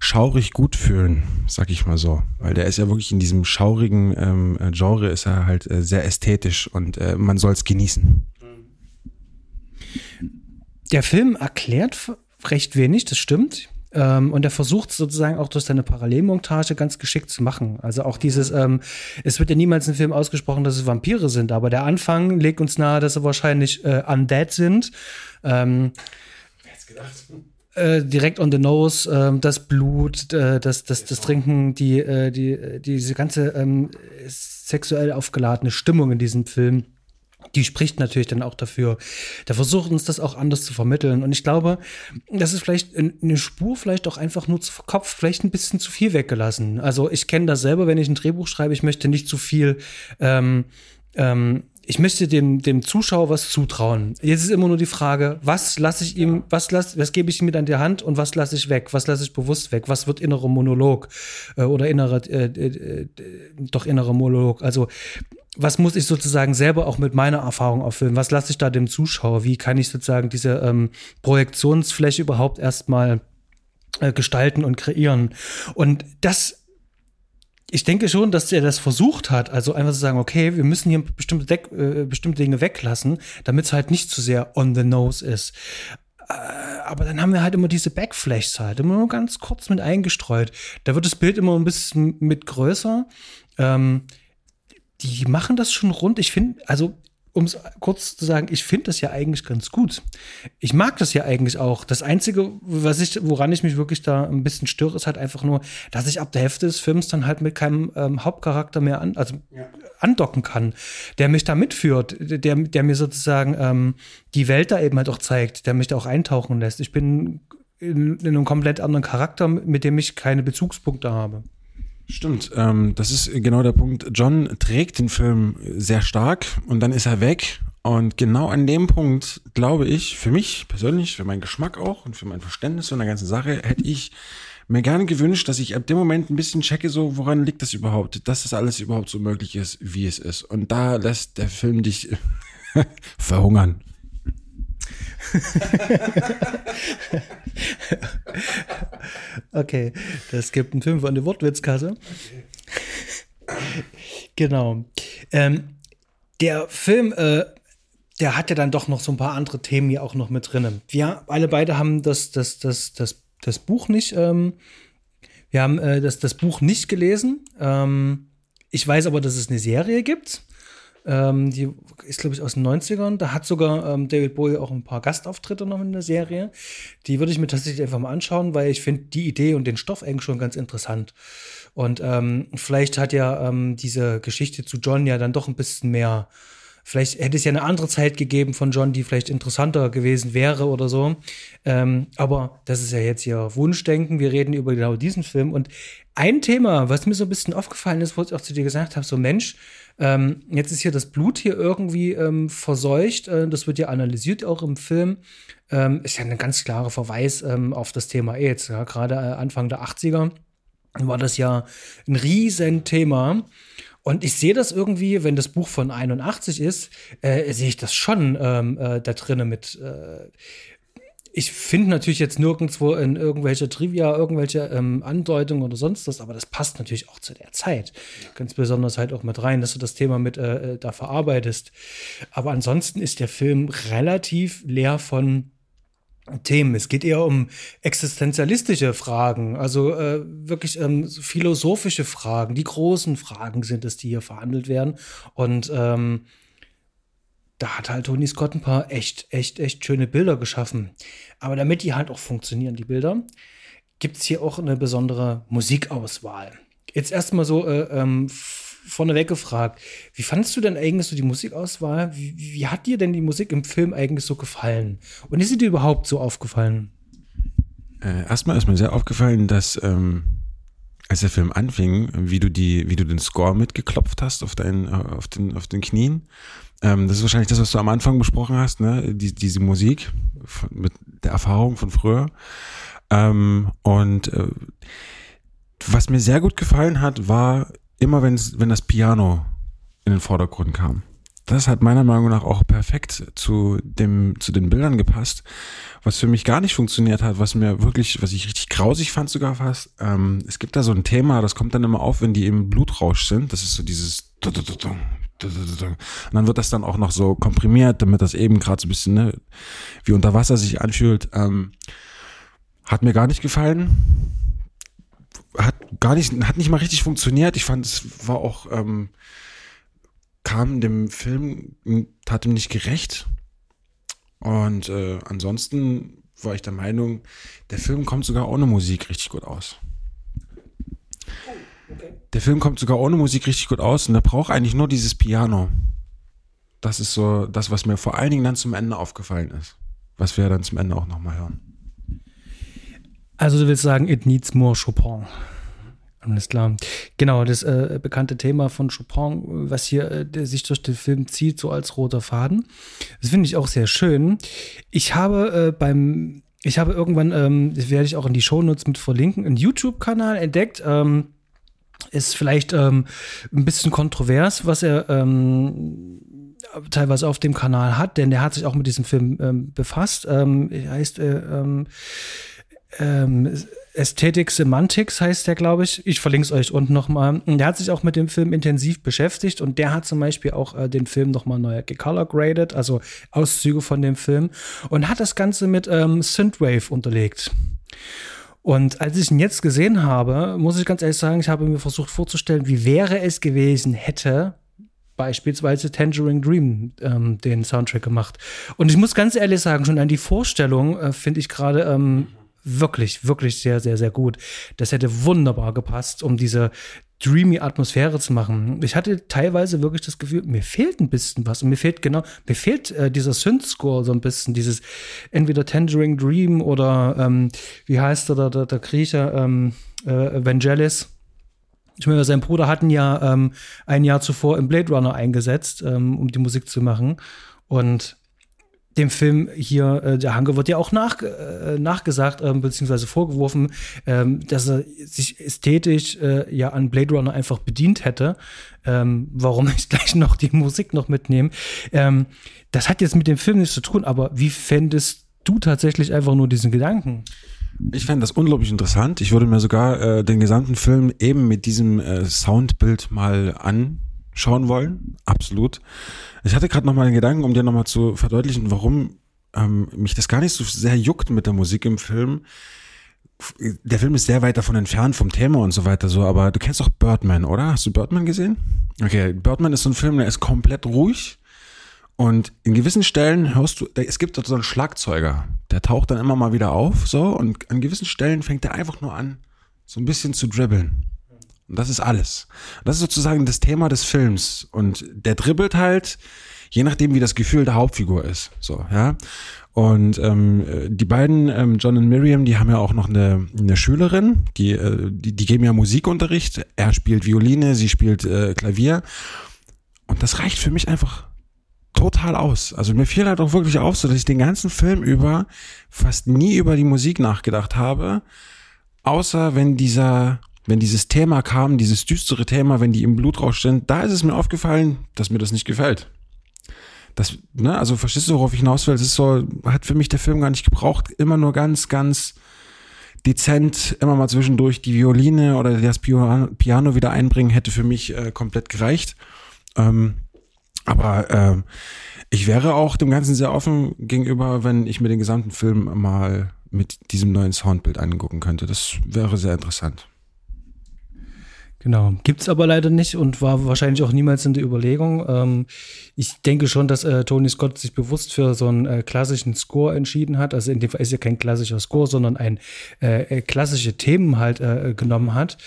schaurig gut fühlen, sag ich mal so. Weil der ist ja wirklich in diesem schaurigen ähm, Genre ist er halt äh, sehr ästhetisch und äh, man soll es genießen. Der Film erklärt recht wenig, das stimmt. Ähm, und er versucht sozusagen auch durch seine Parallelmontage ganz geschickt zu machen. Also auch dieses, ähm, es wird ja niemals im Film ausgesprochen, dass es Vampire sind, aber der Anfang legt uns nahe, dass sie wahrscheinlich äh, undead sind. Ähm, Wer hätte gedacht? Äh, direkt on the nose, äh, das Blut, äh, das, das, das Trinken, die, äh, die, diese ganze ähm, sexuell aufgeladene Stimmung in diesem Film die spricht natürlich dann auch dafür. Der versucht uns das auch anders zu vermitteln. Und ich glaube, das ist vielleicht eine Spur, vielleicht auch einfach nur zu Kopf, vielleicht ein bisschen zu viel weggelassen. Also ich kenne das selber, wenn ich ein Drehbuch schreibe, ich möchte nicht zu viel ähm, ähm, ich möchte dem, dem Zuschauer was zutrauen. Jetzt ist immer nur die Frage, was lasse ich ihm, was lass, was gebe ich ihm mit an die Hand und was lasse ich weg? Was lasse ich bewusst weg? Was wird innerer Monolog äh, oder innerer, äh, äh, äh doch innerer Monolog? Also was muss ich sozusagen selber auch mit meiner Erfahrung auffüllen? Was lasse ich da dem Zuschauer? Wie kann ich sozusagen diese ähm, Projektionsfläche überhaupt erstmal äh, gestalten und kreieren? Und das ich denke schon, dass er das versucht hat, also einfach zu sagen, okay, wir müssen hier bestimmte, Deck, äh, bestimmte Dinge weglassen, damit es halt nicht zu sehr on the nose ist. Äh, aber dann haben wir halt immer diese Backflashes halt, immer nur ganz kurz mit eingestreut. Da wird das Bild immer ein bisschen mit größer. Ähm, die machen das schon rund. Ich finde, also um es kurz zu sagen, ich finde das ja eigentlich ganz gut. Ich mag das ja eigentlich auch. Das Einzige, was ich, woran ich mich wirklich da ein bisschen störe, ist halt einfach nur, dass ich ab der Hälfte des Films dann halt mit keinem ähm, Hauptcharakter mehr an, also ja. andocken kann, der mich da mitführt, der, der mir sozusagen ähm, die Welt da eben halt auch zeigt, der mich da auch eintauchen lässt. Ich bin in, in einem komplett anderen Charakter, mit dem ich keine Bezugspunkte habe. Stimmt, ähm, das ist genau der Punkt. John trägt den Film sehr stark und dann ist er weg. Und genau an dem Punkt, glaube ich, für mich persönlich, für meinen Geschmack auch und für mein Verständnis von der ganzen Sache, hätte ich mir gerne gewünscht, dass ich ab dem Moment ein bisschen checke, so woran liegt das überhaupt, dass das alles überhaupt so möglich ist, wie es ist. Und da lässt der Film dich verhungern. okay, das gibt einen Fünfer an die Wortwitzkasse. Genau. Ähm, der Film, äh, der hat ja dann doch noch so ein paar andere Themen hier auch noch mit drin. Wir alle beide haben das, das, das, das, das Buch nicht, ähm, wir haben äh, das, das Buch nicht gelesen. Ähm, ich weiß aber, dass es eine Serie gibt. Ähm, die ist, glaube ich, aus den 90ern. Da hat sogar ähm, David Bowie auch ein paar Gastauftritte noch in der Serie. Die würde ich mir tatsächlich einfach mal anschauen, weil ich finde die Idee und den Stoff eigentlich schon ganz interessant. Und ähm, vielleicht hat ja ähm, diese Geschichte zu John ja dann doch ein bisschen mehr. Vielleicht hätte es ja eine andere Zeit gegeben von John, die vielleicht interessanter gewesen wäre oder so. Ähm, aber das ist ja jetzt hier Wunschdenken. Wir reden über genau diesen Film. Und ein Thema, was mir so ein bisschen aufgefallen ist, wo ich auch zu dir gesagt habe, so Mensch, ähm, jetzt ist hier das Blut hier irgendwie ähm, verseucht. Äh, das wird ja analysiert auch im Film. Ähm, ist ja ein ganz klarer Verweis ähm, auf das Thema AIDS. Ja, Gerade äh, Anfang der 80er war das ja ein Riesenthema. Und ich sehe das irgendwie, wenn das Buch von 81 ist, äh, sehe ich das schon ähm, äh, da drinnen mit äh, ich finde natürlich jetzt nirgendwo in irgendwelche Trivia, irgendwelche ähm, Andeutungen oder sonst was, aber das passt natürlich auch zu der Zeit. Ganz besonders halt auch mit rein, dass du das Thema mit äh, äh, da verarbeitest. Aber ansonsten ist der Film relativ leer von Themen. Es geht eher um existenzialistische Fragen, also äh, wirklich ähm, philosophische Fragen. Die großen Fragen sind es, die hier verhandelt werden. Und ähm, da hat halt Tony Scott ein paar echt, echt, echt schöne Bilder geschaffen. Aber damit die halt auch funktionieren, die Bilder, gibt es hier auch eine besondere Musikauswahl. Jetzt erstmal so äh, ähm, vorneweg gefragt, wie fandest du denn eigentlich so die Musikauswahl? Wie, wie, hat dir denn die Musik im Film eigentlich so gefallen? Und ist sie dir überhaupt so aufgefallen? Äh, erstmal ist mir sehr aufgefallen, dass ähm, als der Film anfing, wie du die, wie du den Score mitgeklopft hast auf deinen, auf den, auf den Knien. Ähm, das ist wahrscheinlich das, was du am Anfang besprochen hast, ne? Die, diese Musik von, mit der Erfahrung von früher. Ähm, und äh, was mir sehr gut gefallen hat, war immer, wenn das Piano in den Vordergrund kam. Das hat meiner Meinung nach auch perfekt zu dem, zu den Bildern gepasst. Was für mich gar nicht funktioniert hat, was mir wirklich, was ich richtig grausig fand sogar fast. Ähm, es gibt da so ein Thema, das kommt dann immer auf, wenn die im Blutrausch sind. Das ist so dieses und dann wird das dann auch noch so komprimiert, damit das eben gerade so ein bisschen ne, wie unter Wasser sich anfühlt. Ähm, hat mir gar nicht gefallen. Hat gar nicht, hat nicht mal richtig funktioniert. Ich fand, es war auch, ähm, kam dem Film, tat ihm nicht gerecht. Und äh, ansonsten war ich der Meinung, der Film kommt sogar ohne Musik richtig gut aus. Der Film kommt sogar ohne Musik richtig gut aus und der braucht eigentlich nur dieses Piano. Das ist so das, was mir vor allen Dingen dann zum Ende aufgefallen ist. Was wir dann zum Ende auch nochmal hören. Also du willst sagen, it needs more Chopin. Alles klar. Genau, das äh, bekannte Thema von Chopin, was hier äh, sich durch den Film zieht, so als roter Faden. Das finde ich auch sehr schön. Ich habe äh, beim, ich habe irgendwann, ähm, das werde ich auch in die Shownotes mit verlinken, einen YouTube-Kanal entdeckt. Ähm, ist vielleicht ähm, ein bisschen kontrovers, was er ähm, teilweise auf dem Kanal hat, denn der hat sich auch mit diesem Film ähm, befasst. Ähm, heißt äh, ähm, ähm, Aesthetic Semantics heißt der, glaube ich. Ich verlinke es euch unten nochmal. Der hat sich auch mit dem Film intensiv beschäftigt und der hat zum Beispiel auch äh, den Film nochmal neu gecolor graded, also Auszüge von dem Film und hat das Ganze mit ähm, Synthwave unterlegt. Und als ich ihn jetzt gesehen habe, muss ich ganz ehrlich sagen, ich habe mir versucht vorzustellen, wie wäre es gewesen, hätte beispielsweise Tangerine Dream ähm, den Soundtrack gemacht. Und ich muss ganz ehrlich sagen, schon an die Vorstellung äh, finde ich gerade ähm, wirklich, wirklich sehr, sehr, sehr gut. Das hätte wunderbar gepasst, um diese dreamy Atmosphäre zu machen. Ich hatte teilweise wirklich das Gefühl, mir fehlt ein bisschen was und mir fehlt genau, mir fehlt äh, dieser Synth-Score so ein bisschen, dieses entweder Tangerine Dream oder ähm, wie heißt der, der, der Grieche, ähm, äh, Vangelis. Ich meine, sein Bruder hatten ja ähm, ein Jahr zuvor im Blade Runner eingesetzt, ähm, um die Musik zu machen. Und dem Film hier, äh, der Hanke wird ja auch nach, äh, nachgesagt, äh, beziehungsweise vorgeworfen, ähm, dass er sich ästhetisch äh, ja an Blade Runner einfach bedient hätte. Ähm, warum ich gleich noch die Musik noch mitnehme. Ähm, das hat jetzt mit dem Film nichts zu tun, aber wie fändest du tatsächlich einfach nur diesen Gedanken? Ich fände das unglaublich interessant. Ich würde mir sogar äh, den gesamten Film eben mit diesem äh, Soundbild mal an schauen wollen. Absolut. Ich hatte gerade noch mal den Gedanken, um dir noch mal zu verdeutlichen, warum ähm, mich das gar nicht so sehr juckt mit der Musik im Film. Der Film ist sehr weit davon entfernt vom Thema und so weiter so, aber du kennst doch Birdman, oder? Hast du Birdman gesehen? Okay, Birdman ist so ein Film, der ist komplett ruhig und in gewissen Stellen hörst du, es gibt so einen Schlagzeuger, der taucht dann immer mal wieder auf, so und an gewissen Stellen fängt er einfach nur an, so ein bisschen zu dribbeln. Und das ist alles. Das ist sozusagen das Thema des Films. Und der dribbelt halt, je nachdem, wie das Gefühl der Hauptfigur ist. So, ja. Und ähm, die beiden, ähm, John und Miriam, die haben ja auch noch eine, eine Schülerin, die, äh, die, die geben ja Musikunterricht. Er spielt Violine, sie spielt äh, Klavier. Und das reicht für mich einfach total aus. Also mir fiel halt auch wirklich auf, so dass ich den ganzen Film über fast nie über die Musik nachgedacht habe, außer wenn dieser wenn dieses Thema kam, dieses düstere Thema, wenn die im Blutrausch sind, da ist es mir aufgefallen, dass mir das nicht gefällt. Das, ne, also verstehst du, worauf ich hinaus will? Es ist so, hat für mich der Film gar nicht gebraucht. Immer nur ganz, ganz dezent, immer mal zwischendurch die Violine oder das Piano wieder einbringen, hätte für mich äh, komplett gereicht. Ähm, Aber ähm, ich wäre auch dem Ganzen sehr offen gegenüber, wenn ich mir den gesamten Film mal mit diesem neuen Soundbild angucken könnte. Das wäre sehr interessant. Genau, gibt es aber leider nicht und war wahrscheinlich auch niemals in der Überlegung. Ähm, ich denke schon, dass äh, Tony Scott sich bewusst für so einen äh, klassischen Score entschieden hat. Also in dem Fall ist ja kein klassischer Score, sondern ein äh, äh klassische Themen halt äh, genommen hat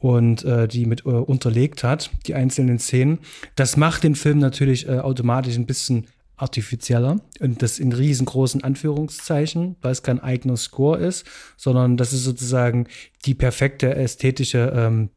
und äh, die mit unterlegt hat, die einzelnen Szenen. Das macht den Film natürlich automatisch ein bisschen artifizieller und das in riesengroßen Anführungszeichen, weil es kein eigener Score ist, sondern das ist sozusagen die perfekte ästhetische ähm,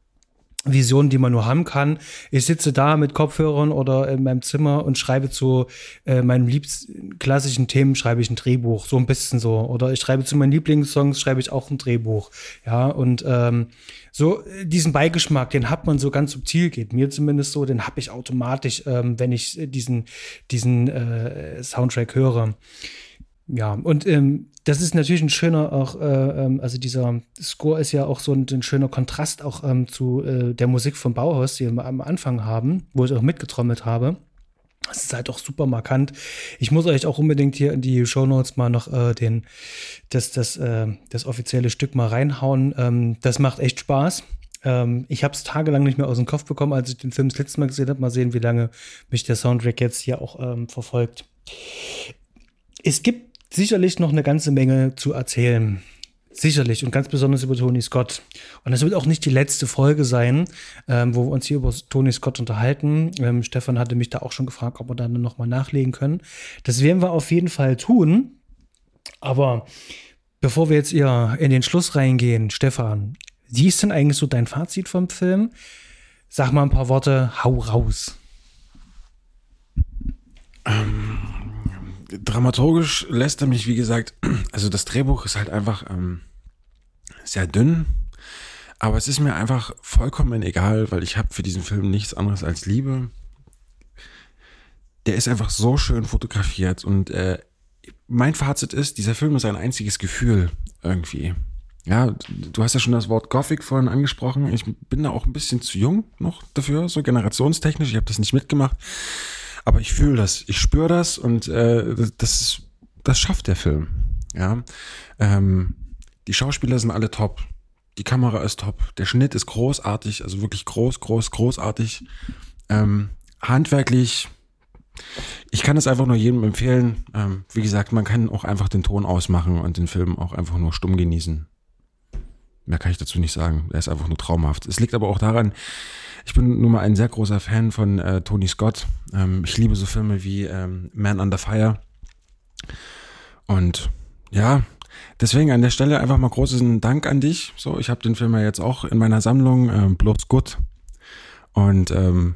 Vision, die man nur haben kann. Ich sitze da mit Kopfhörern oder in meinem Zimmer und schreibe zu äh, meinen liebsten klassischen Themen schreibe ich ein Drehbuch, so ein bisschen so. Oder ich schreibe zu meinen Lieblingssongs schreibe ich auch ein Drehbuch. Ja, und ähm, so äh, diesen Beigeschmack, den hat man so ganz subtil, geht mir zumindest so, den habe ich automatisch, ähm, wenn ich diesen, diesen äh, Soundtrack höre. Ja, und ähm, das ist natürlich ein schöner auch, äh, ähm, also dieser Score ist ja auch so ein, ein schöner Kontrast auch ähm, zu äh, der Musik vom Bauhaus, die wir am Anfang haben, wo ich auch mitgetrommelt habe. Das ist halt auch super markant. Ich muss euch auch unbedingt hier in die Show Notes mal noch äh, den, das, das, äh, das offizielle Stück mal reinhauen. Ähm, das macht echt Spaß. Ähm, ich habe es tagelang nicht mehr aus dem Kopf bekommen, als ich den Film das letzte Mal gesehen habe. Mal sehen, wie lange mich der Soundtrack jetzt hier auch ähm, verfolgt. Es gibt sicherlich noch eine ganze Menge zu erzählen. Sicherlich und ganz besonders über Tony Scott. Und das wird auch nicht die letzte Folge sein, ähm, wo wir uns hier über Tony Scott unterhalten. Ähm, Stefan hatte mich da auch schon gefragt, ob wir da noch mal nachlegen können. Das werden wir auf jeden Fall tun. Aber bevor wir jetzt hier in den Schluss reingehen, Stefan, wie ist denn eigentlich so dein Fazit vom Film? Sag mal ein paar Worte, hau raus. Dramaturgisch lässt er mich, wie gesagt, also das Drehbuch ist halt einfach ähm, sehr dünn, aber es ist mir einfach vollkommen egal, weil ich habe für diesen Film nichts anderes als Liebe. Der ist einfach so schön fotografiert und äh, mein Fazit ist, dieser Film ist ein einziges Gefühl irgendwie. Ja, du hast ja schon das Wort Gothic vorhin angesprochen. Ich bin da auch ein bisschen zu jung noch dafür, so generationstechnisch. Ich habe das nicht mitgemacht. Aber ich fühle das, ich spüre das und äh, das, ist, das schafft der Film. Ja, ähm, die Schauspieler sind alle top, die Kamera ist top, der Schnitt ist großartig, also wirklich groß, groß, großartig. Ähm, handwerklich, ich kann es einfach nur jedem empfehlen. Ähm, wie gesagt, man kann auch einfach den Ton ausmachen und den Film auch einfach nur stumm genießen. Mehr kann ich dazu nicht sagen. Er ist einfach nur traumhaft. Es liegt aber auch daran, ich bin nun mal ein sehr großer Fan von äh, Tony Scott. Ähm, ich liebe so Filme wie ähm, Man Under Fire. Und ja, deswegen an der Stelle einfach mal großen Dank an dich. So, ich habe den Film ja jetzt auch in meiner Sammlung, ähm, bloß gut. Und ähm,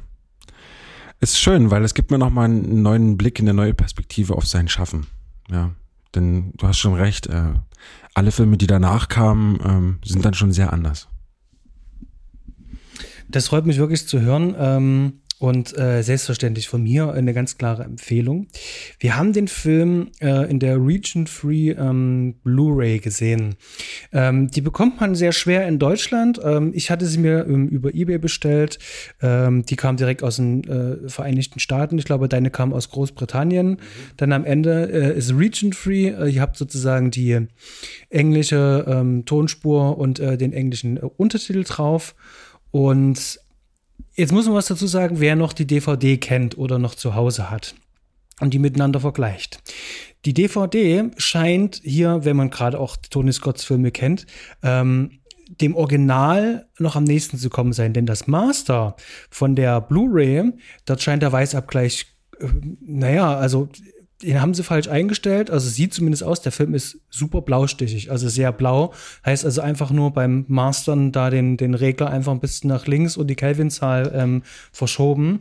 ist schön, weil es gibt mir nochmal einen neuen Blick, eine neue Perspektive auf sein Schaffen. Ja, denn du hast schon recht, äh, alle Filme, die danach kamen, ähm, sind dann schon sehr anders. Das freut mich wirklich zu hören. Ähm, und äh, selbstverständlich von mir eine ganz klare Empfehlung. Wir haben den Film äh, in der Region Free ähm, Blu-ray gesehen. Ähm, die bekommt man sehr schwer in Deutschland. Ähm, ich hatte sie mir ähm, über eBay bestellt. Ähm, die kam direkt aus den äh, Vereinigten Staaten. Ich glaube, deine kam aus Großbritannien. Mhm. Dann am Ende äh, ist Region Free. Äh, ihr habt sozusagen die englische ähm, Tonspur und äh, den englischen Untertitel drauf. Und jetzt muss man was dazu sagen, wer noch die DVD kennt oder noch zu Hause hat und die miteinander vergleicht. Die DVD scheint hier, wenn man gerade auch Tony Scotts Filme kennt, ähm, dem Original noch am nächsten zu kommen sein, denn das Master von der Blu-ray, dort scheint der Weißabgleich, äh, naja, also den haben sie falsch eingestellt. Also sieht zumindest aus, der Film ist super blaustichig, also sehr blau. Heißt also einfach nur beim Mastern da den, den Regler einfach ein bisschen nach links und die Kelvinzahl ähm, verschoben.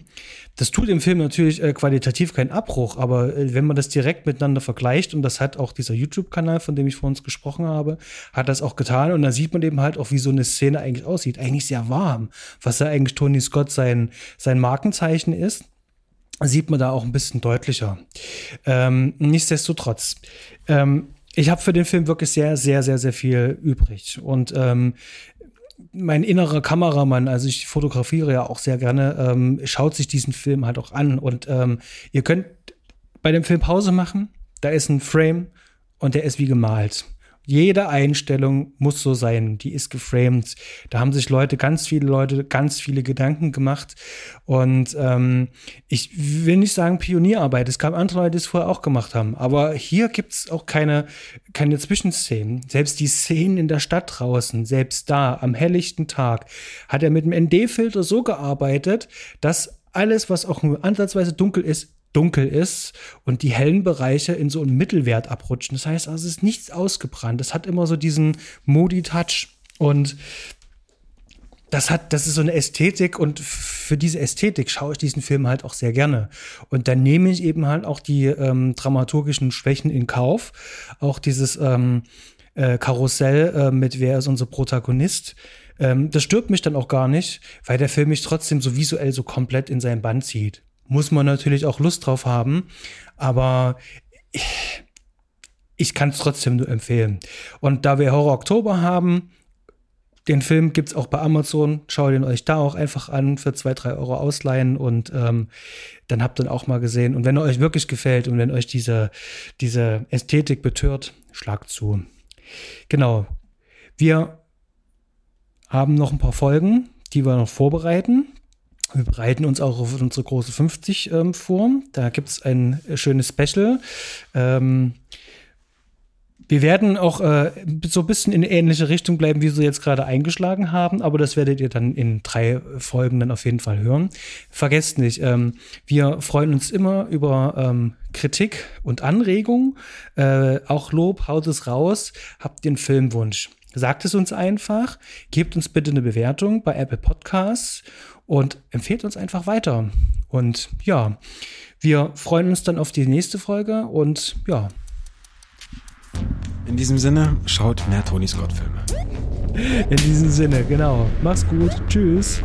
Das tut im Film natürlich äh, qualitativ keinen Abbruch, aber äh, wenn man das direkt miteinander vergleicht, und das hat auch dieser YouTube-Kanal, von dem ich vor uns gesprochen habe, hat das auch getan. Und da sieht man eben halt auch, wie so eine Szene eigentlich aussieht. Eigentlich sehr warm, was ja eigentlich Tony Scott sein, sein Markenzeichen ist sieht man da auch ein bisschen deutlicher. Ähm, nichtsdestotrotz, ähm, ich habe für den Film wirklich sehr, sehr, sehr, sehr viel übrig. Und ähm, mein innerer Kameramann, also ich fotografiere ja auch sehr gerne, ähm, schaut sich diesen Film halt auch an. Und ähm, ihr könnt bei dem Film Pause machen. Da ist ein Frame und der ist wie gemalt. Jede Einstellung muss so sein, die ist geframed. Da haben sich Leute, ganz viele Leute, ganz viele Gedanken gemacht. Und ähm, ich will nicht sagen Pionierarbeit, es gab andere Leute, die es vorher auch gemacht haben. Aber hier gibt es auch keine, keine Zwischenszenen. Selbst die Szenen in der Stadt draußen, selbst da, am helllichten Tag, hat er mit dem ND-Filter so gearbeitet, dass alles, was auch nur ansatzweise dunkel ist, dunkel ist und die hellen Bereiche in so einen Mittelwert abrutschen. Das heißt, also es ist nichts ausgebrannt. Es hat immer so diesen moody Touch und das hat, das ist so eine Ästhetik und für diese Ästhetik schaue ich diesen Film halt auch sehr gerne. Und dann nehme ich eben halt auch die ähm, dramaturgischen Schwächen in Kauf. Auch dieses ähm, äh, Karussell äh, mit wer ist unser Protagonist. Ähm, das stört mich dann auch gar nicht, weil der Film mich trotzdem so visuell so komplett in seinen Band zieht muss man natürlich auch Lust drauf haben, aber ich, ich kann es trotzdem nur empfehlen. Und da wir Horror Oktober haben, den Film gibt es auch bei Amazon. Schaut ihn euch da auch einfach an für zwei, drei Euro ausleihen und ähm, dann habt ihr ihn auch mal gesehen. Und wenn er euch wirklich gefällt und wenn euch diese, diese Ästhetik betört, schlagt zu. Genau. Wir haben noch ein paar Folgen, die wir noch vorbereiten. Wir bereiten uns auch auf unsere große 50 ähm, vor. Da gibt es ein schönes Special. Ähm, wir werden auch äh, so ein bisschen in ähnliche Richtung bleiben, wie Sie jetzt gerade eingeschlagen haben, aber das werdet ihr dann in drei Folgen dann auf jeden Fall hören. Vergesst nicht, ähm, wir freuen uns immer über ähm, Kritik und Anregung. Äh, auch Lob, haut es raus. Habt einen Filmwunsch? Sagt es uns einfach. Gebt uns bitte eine Bewertung bei Apple Podcasts und empfehlt uns einfach weiter. Und ja, wir freuen uns dann auf die nächste Folge und ja. In diesem Sinne, schaut mehr Tony Scott-Filme. In diesem Sinne, genau. Mach's gut. Tschüss.